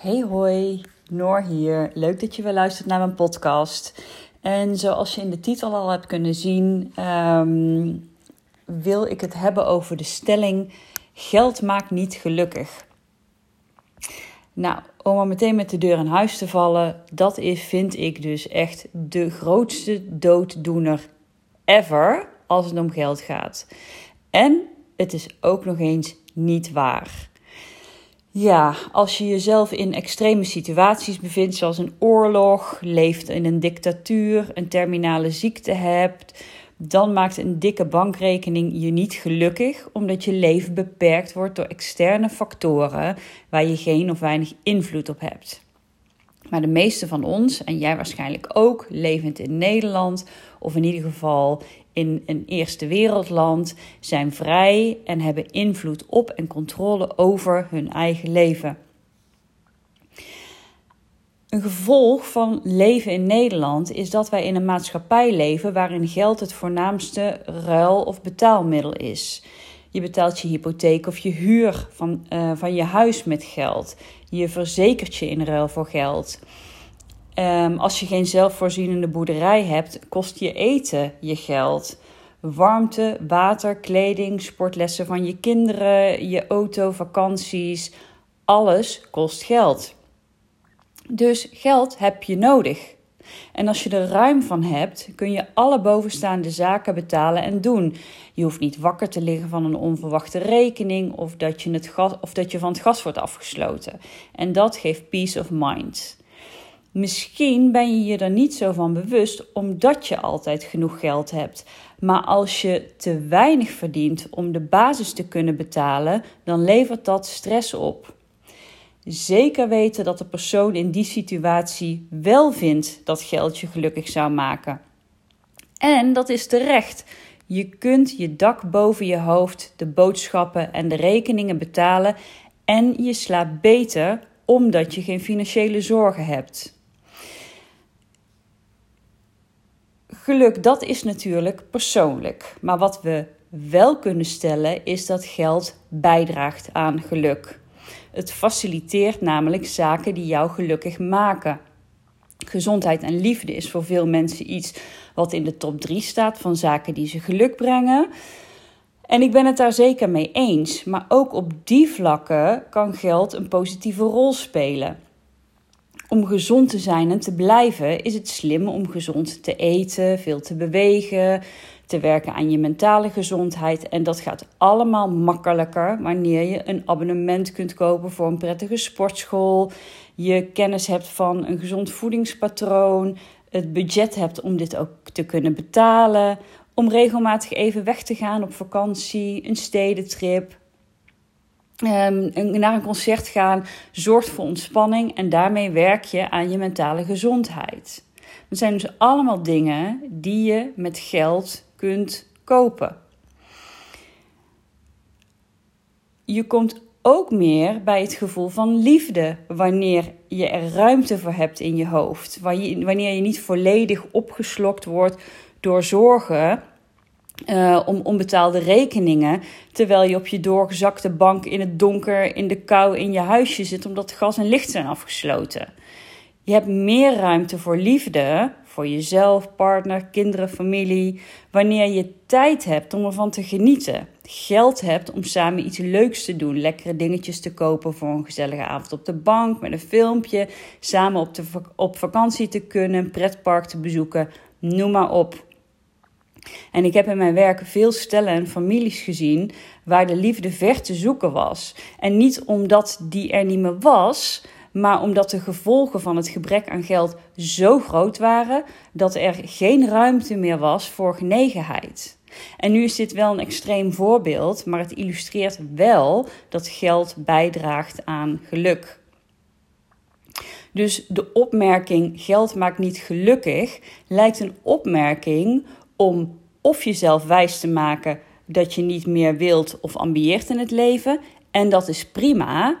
Hey hoi, Noor hier. Leuk dat je weer luistert naar mijn podcast. En zoals je in de titel al hebt kunnen zien, ehm, wil ik het hebben over de stelling: geld maakt niet gelukkig. Nou, om maar meteen met de deur in huis te vallen, dat is, vind ik dus echt de grootste dooddoener ever als het om geld gaat. En het is ook nog eens niet waar. Ja, als je jezelf in extreme situaties bevindt, zoals een oorlog, leeft in een dictatuur, een terminale ziekte hebt, dan maakt een dikke bankrekening je niet gelukkig, omdat je leven beperkt wordt door externe factoren waar je geen of weinig invloed op hebt. Maar de meeste van ons, en jij waarschijnlijk ook, levend in Nederland, of in ieder geval in een eerste wereldland, zijn vrij en hebben invloed op en controle over hun eigen leven. Een gevolg van leven in Nederland is dat wij in een maatschappij leven waarin geld het voornaamste ruil- of betaalmiddel is. Je betaalt je hypotheek of je huur van, uh, van je huis met geld. Je verzekert je in ruil voor geld. Um, als je geen zelfvoorzienende boerderij hebt, kost je eten je geld. Warmte, water, kleding, sportlessen van je kinderen, je auto, vakanties, alles kost geld. Dus geld heb je nodig. En als je er ruim van hebt, kun je alle bovenstaande zaken betalen en doen. Je hoeft niet wakker te liggen van een onverwachte rekening of dat je, het gas, of dat je van het gas wordt afgesloten. En dat geeft peace of mind. Misschien ben je je er niet zo van bewust omdat je altijd genoeg geld hebt. Maar als je te weinig verdient om de basis te kunnen betalen, dan levert dat stress op. Zeker weten dat de persoon in die situatie wel vindt dat geld je gelukkig zou maken. En dat is terecht. Je kunt je dak boven je hoofd, de boodschappen en de rekeningen betalen en je slaapt beter omdat je geen financiële zorgen hebt. Geluk, dat is natuurlijk persoonlijk. Maar wat we wel kunnen stellen is dat geld bijdraagt aan geluk. Het faciliteert namelijk zaken die jou gelukkig maken. Gezondheid en liefde is voor veel mensen iets wat in de top 3 staat van zaken die ze geluk brengen. En ik ben het daar zeker mee eens. Maar ook op die vlakken kan geld een positieve rol spelen. Om gezond te zijn en te blijven is het slim om gezond te eten, veel te bewegen, te werken aan je mentale gezondheid. En dat gaat allemaal makkelijker wanneer je een abonnement kunt kopen voor een prettige sportschool. Je kennis hebt van een gezond voedingspatroon. Het budget hebt om dit ook te kunnen betalen. Om regelmatig even weg te gaan op vakantie, een stedentrip. Um, naar een concert gaan zorgt voor ontspanning en daarmee werk je aan je mentale gezondheid. Dat zijn dus allemaal dingen die je met geld kunt kopen. Je komt ook meer bij het gevoel van liefde wanneer je er ruimte voor hebt in je hoofd. Wanneer je niet volledig opgeslokt wordt door zorgen uh, om onbetaalde rekeningen. Terwijl je op je doorgezakte bank in het donker, in de kou in je huisje zit omdat gas en licht zijn afgesloten. Je hebt meer ruimte voor liefde, voor jezelf, partner, kinderen, familie, wanneer je tijd hebt om ervan te genieten. Geld hebt om samen iets leuks te doen, lekkere dingetjes te kopen voor een gezellige avond op de bank met een filmpje, samen op, op vakantie te kunnen, een pretpark te bezoeken, noem maar op. En ik heb in mijn werk veel stellen en families gezien waar de liefde ver te zoeken was. En niet omdat die er niet meer was, maar omdat de gevolgen van het gebrek aan geld zo groot waren dat er geen ruimte meer was voor genegenheid. En nu is dit wel een extreem voorbeeld, maar het illustreert wel dat geld bijdraagt aan geluk. Dus de opmerking geld maakt niet gelukkig lijkt een opmerking om of jezelf wijs te maken dat je niet meer wilt of ambieert in het leven. En dat is prima.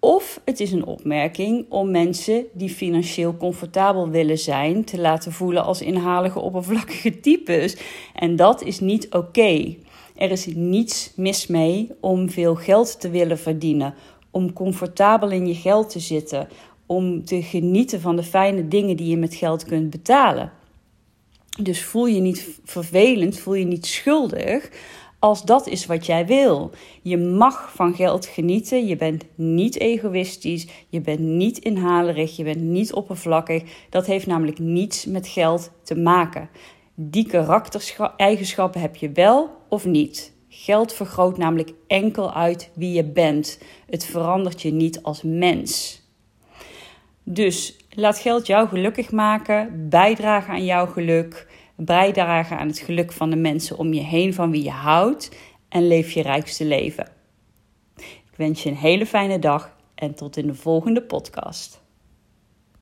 Of het is een opmerking om mensen die financieel comfortabel willen zijn te laten voelen als inhalige, oppervlakkige types. En dat is niet oké. Er is niets mis mee om veel geld te willen verdienen om comfortabel in je geld te zitten, om te genieten van de fijne dingen die je met geld kunt betalen. Dus voel je niet vervelend, voel je niet schuldig als dat is wat jij wil. Je mag van geld genieten. Je bent niet egoïstisch. Je bent niet inhalerig. Je bent niet oppervlakkig. Dat heeft namelijk niets met geld te maken. Die karaktereigenschappen heb je wel of niet. Geld vergroot namelijk enkel uit wie je bent. Het verandert je niet als mens. Dus laat geld jou gelukkig maken, bijdragen aan jouw geluk, bijdragen aan het geluk van de mensen om je heen van wie je houdt en leef je rijkste leven. Ik wens je een hele fijne dag en tot in de volgende podcast.